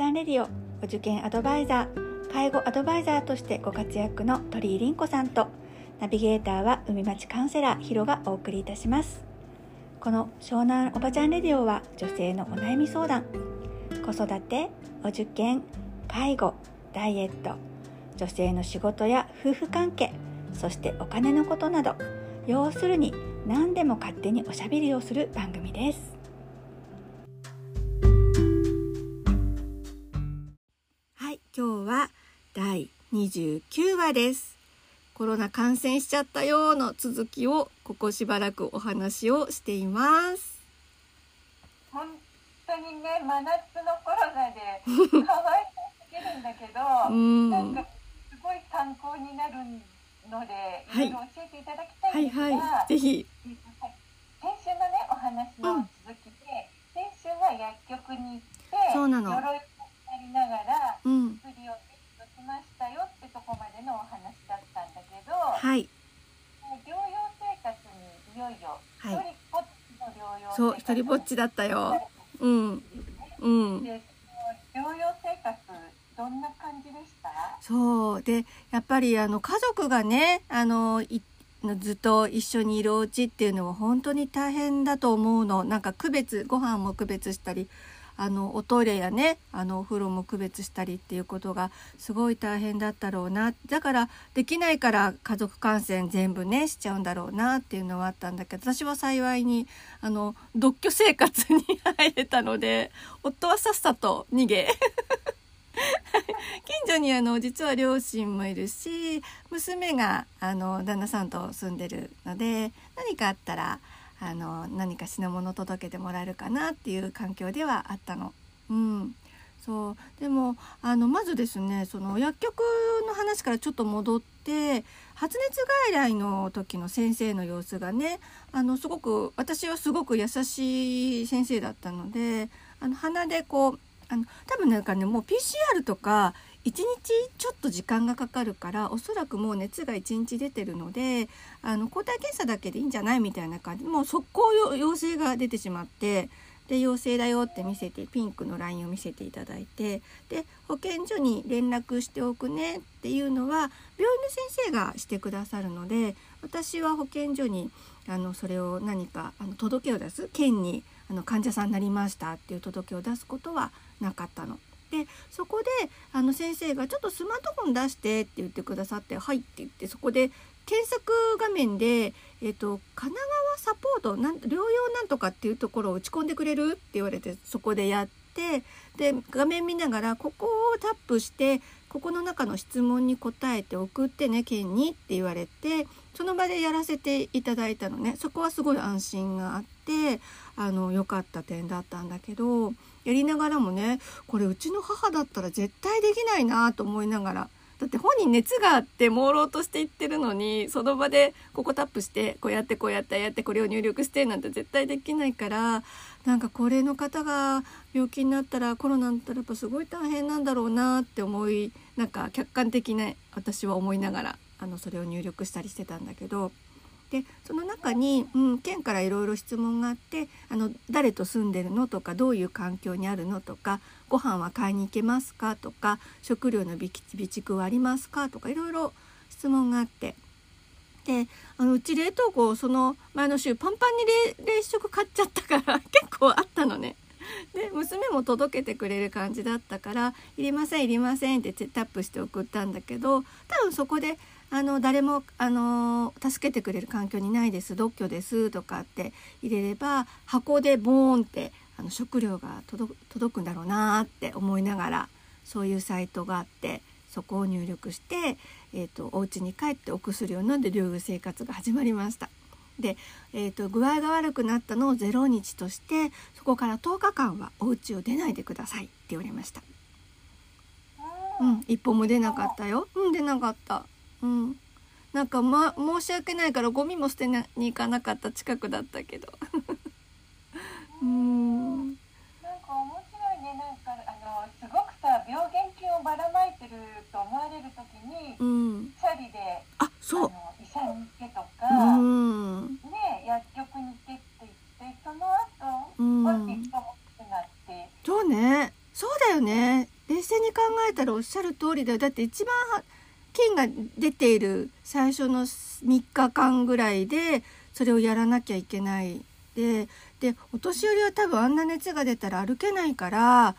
ちゃんレディオお受験アドバイザー。介護アドバイザーとしてご活躍の鳥居凛子さんとナビゲーターは海町カウンセラーヒロがお送りいたします。この湘南おばちゃんレディオは女性のお悩み相談。子育てお受験介護ダイエット。女性の仕事や夫婦関係そしてお金のことなど。要するに何でも勝手におしゃべりをする番組です。第29話です。コロナ感染しちゃったよの続きをここしばらくお話をしています。本当にね真夏のコロナでかわいそうすぎるんだけど、うん。なんかすごい参考になるので、はい。いろいろ教えていただきたはいいんですが、はいぜひ。はい。先週のねお話の続きで、先週は薬局に行ってそうなの鎧をやりながらうん薬をゲットしましたよってとこまでのお話だったんだけど、はい療養生活にいよいよはい一人ぼっちの療養生活そう一人ぼっちだったよ。うん。うん。療養生活どんな感じでした？そう。でやっぱりあの家族がねあのいずっと一緒にいるお家っていうのは本当に大変だと思うの。なんか区別ご飯も区別したりあのおトイレやねあのお風呂も区別したりっていうことがすごい大変だったろうな。だからできないから家族感染全部ねしちゃうんだろうなっていうのはあったんだけど私は幸いにあの独居生活に入れたので夫はさっさと逃げ近所にあの実は両親もいるし娘があの旦那さんと住んでるので何かあったらあの何か品物届けてもらえるかなっていう環境ではあったの。うんそうでもあのまずですねその薬局の話からちょっと戻って発熱外来の時の先生の様子がねあのすごく私はすごく優しい先生だったのであの鼻でこうあの多分なんかねもう PCR とか1日ちょっと時間がかかるからおそらくもう熱が1日出てるのであの抗体検査だけでいいんじゃないみたいな感じもう速攻陽性が出てしまってで陽性だよって見せてピンクのラインを見せていただいてで保健所に連絡しておくねっていうのは病院の先生がしてくださるので私は保健所にあのそれを何かあの届けを出す県にあの患者さんになりましたっていう届けを出すことはなかったの。でそこであの先生が「ちょっとスマートフォン出して」って言ってくださって「はい」って言ってそこで検索画面で「えっと神奈川サポートなん療養なんとか」っていうところを打ち込んでくれる？って言われてそこでやってで画面見ながらここをタップしてここの中の質問に答えて送ってね県にって言われてその場でやらせていただいたのね。そこはすごい安心があってあの良かった点だったんだけどやりながらもねこれうちの母だったら絶対できないなと思いながら。だって本人熱があって朦朧として言ってるのにその場でここタップしてこうやってこうやってやってこれを入力してなんて絶対できないからなんか高齢の方が病気になったらコロナになったらやっぱすごい大変なんだろうなって思いなんか客観的な私は思いながらあのそれを入力したりしてたんだけど。でその中に、うん、県からいろいろ質問があってあの誰と住んでるのとかどういう環境にあるのとかご飯は買いに行けますかとか食料の備備蓄はありますかとかいろいろ質問があって。であのうち冷凍庫その前の週パンパンに冷食買っちゃったから 結構あったのね。で娘も届けてくれる感じだったから「いりませんいりません」ってタップして送ったんだけど多分そこであの誰もあの助けてくれる環境にないです独居ですとかって入れれば箱でボーンってあの食料が届届くんだろうなって思いながらそういうサイトがあってそこを入力して、えーと、お家に帰ってお薬を飲んで療養生活が始まりました。で、えーと、具合が悪くなったのを0日としてそこから10日間はお家を出ないでくださいって言われました。うん、一歩も出なかったよ。うん、出なかった。うん。なんかま申し訳ないからゴミも捨てに行かなかった近くだったけど。うん。なんか面白いねなんかあのすごくさ病原菌をばらまいてると思われる時に、うん。チャリであ、そう。あの医者に行ってとか、うん。ね薬局に行ってって言ってその後、うんもなくなってそうね。そうだよね。らおっしゃる通りだよだって一番菌が出ている最初の3日間ぐらいでそれをやらなきゃいけないででお年寄りは多分あんな熱が出たら歩けないから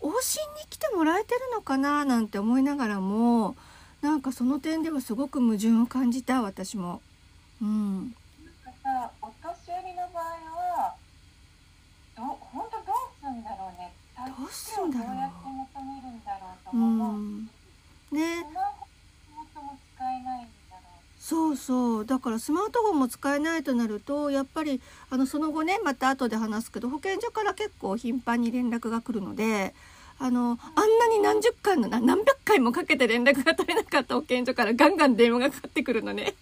往診に来てもらえてるのかななんて思いながらもなんかその点ではすごく矛盾を感じた私も。うん、なんかさお年寄りの場合はど本当どうすんだろうね。どうすんだろうどうやって求めるんだろうと思う、うん、ねそうそうだからスマートフォンも使えないとなるとやっぱりあのその後ねまた後で話すけど保健所から結構頻繁に連絡が来るのであのあんなに何十回の何百回もかけて連絡が取れなかった保健所からガンガン電話がかかってくるのね。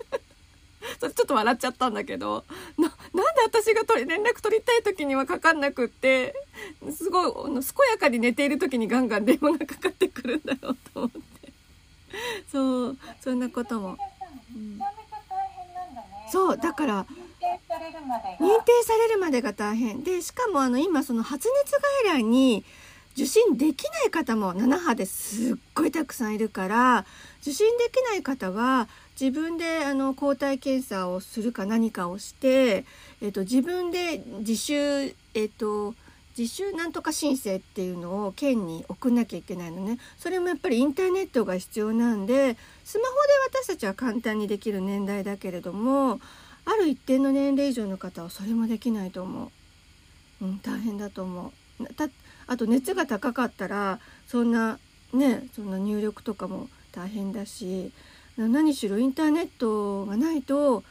それちょっと笑っちゃったんだけどななんで私が取り連絡取りたい時にはかかんなくってすごい健やかに寝ている時にガンガン電話がかかってくるんだろうと思ってそうそんなことも。そうだから認定されるまでが。大変。でしかもあの今その発熱外来に受診できない方も7波ですっごいたくさんいるから受診できない方は自分であの抗体検査をするか何かをして、えっと、自分で自主、えっと、自主なんとか申請っていうのを県に送んなきゃいけないのね。それもやっぱりインターネットが必要なんでスマホで私たちは簡単にできる年代だけれどもある一定の年齢以上の方はそれもできないと思う、うん、大変だと思う。たあと熱が高かったらそんなねそんな入力とかも大変だし何しろインターネットがないと、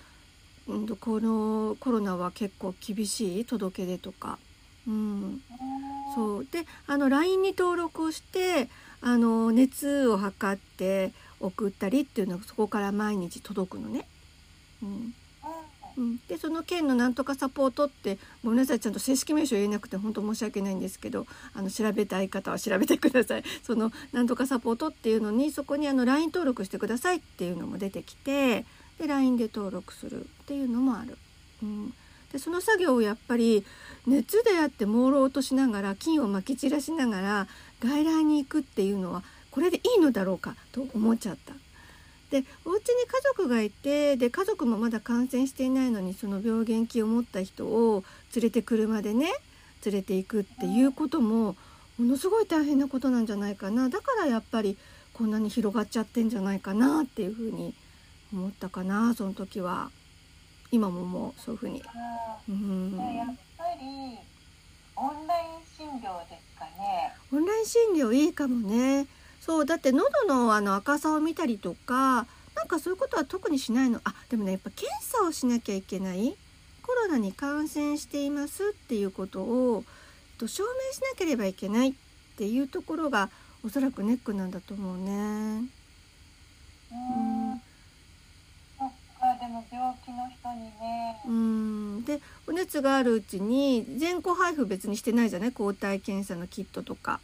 うん、このコロナは結構厳しい届け出とか。うん、そう。であの LINE に登録をしてあの熱を測って送ったりっていうのがそこから毎日届くのね。うん。うん、でその県のなんとかサポートってごめんなさいちゃんと正式名称言えなくて本当申し訳ないんですけどあの調べたい方は調べてください。そのなんとかサポートっていうのにそこにあの LINE 登録してくださいっていうのも出てきてで LINE で登録するっていうのもある。うん。でその作業をやっぱり熱であって朦朧としながら菌をまき散らしながら外来に行くっていうのはこれでいいのだろうかと思っちゃった。でお家に家族がいてで家族もまだ感染していないのにその病原菌を持った人を連れて車でね連れていくっていうこともものすごい大変なことなんじゃないかなだからやっぱりこんなに広がっちゃってんじゃないかなっていうふうに思ったかなその時は。今ももうそういうふうに。うん、やっぱりオンライン診療ですかね。オンライン診療いいかもね。そうだって喉のあの赤さを見たりとかなんかそういうことは特にしないのあでもねやっぱ検査をしなきゃいけないコロナに感染していますっていうことをと証明しなければいけないっていうところがおそらくネックなんだと思うね。うんでも病気の人にねうんでお熱があるうちに全個配布別にしてないじゃない抗体検査のキットとか、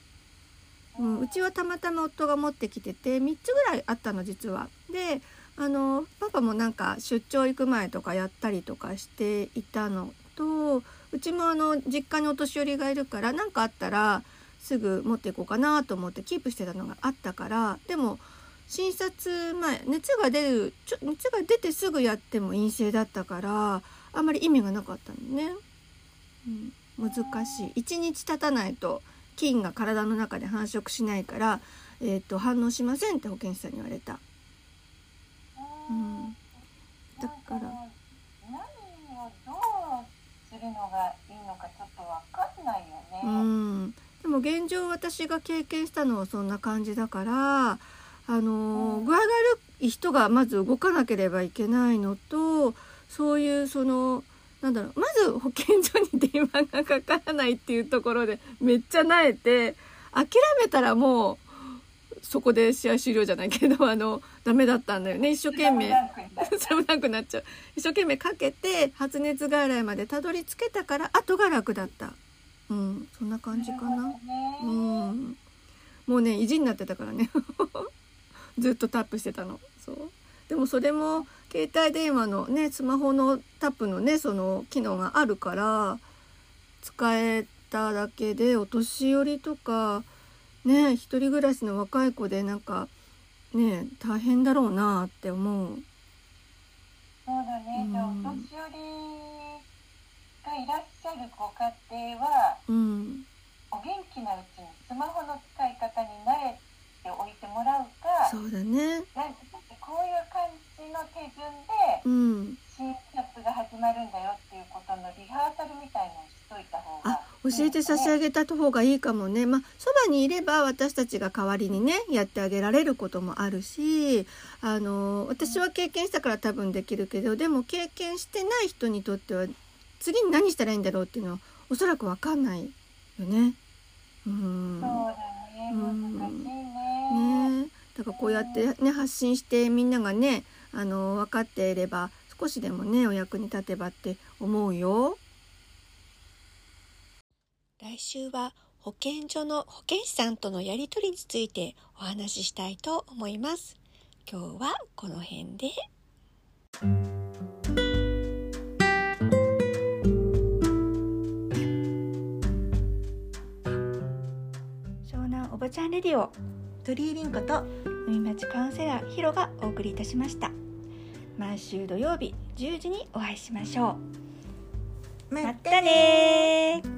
うん、うちはたまたま夫が持ってきてて3つぐらいあったの実は。であのパパもなんか出張行く前とかやったりとかしていたのとうちもあの実家にお年寄りがいるから何かあったらすぐ持っていこうかなと思ってキープしてたのがあったからでも診察前熱が出るちょ熱が出てすぐやっても陰性だったからあんまり意味がなかったのね、うん、難しい。1日経たないと菌が体の中で繁殖しないから、えーと、反応しませんって保健師さんに言われた、うん、だから。何をどうするのがいいのかちょっと分かんないよね、うん、でも現状私が経験したのはそんな感じだからあの具合が悪い人がまず動かなければいけないのとそういうそのなんだろうまず保健所に電話がかからないっていうところでめっちゃ慣れて諦めたらもうそこで試合終了じゃないけど あのダメだったんだよね。一生懸命 寒くなっちゃう。一生懸命かけて発熱外来までたどり着けたから後が楽だった。うんそんな感じかな。うん。もうね意地になってたからね ずっとタップしてたの。そう。でもそれも携帯電話のねスマホのタップのねその機能があるから使えただけでお年寄りとかね一人暮らしの若い子でなんかね大変だろうなって思う。そうだね、じゃあおうん年寄りがいらっしゃるご家庭はうん、お元気なうちにスマホの使い方に慣れておいてもらうかそうだね。なんかこういう感じの手順でうん、新活が始まるんだよっていうことのリハーサルみたいのをしといた方があ、教えて差し上げた方がいいかもね。まあ、そばにいれば私たちが代わりにね、やってあげられることもあるし、あの、私は経験したから多分できるけど、でも経験してない人にとっては、次に何したらいいんだろうっていうのは、おそらくわかんないよね。うん。そうだねうん難しいだからこうやってね発信してみんながねあの分かっていれば少しでもねお役に立てばって思うよ。来週は保健所の保健師さんとのやりとりについてお話ししたいと思います。今日はこの辺で。湘南おばちゃんレディオ鳥居凛子と海町カウンセラーヒロがお送りいたしました。毎週土曜日10時にお会いしましょう。またねー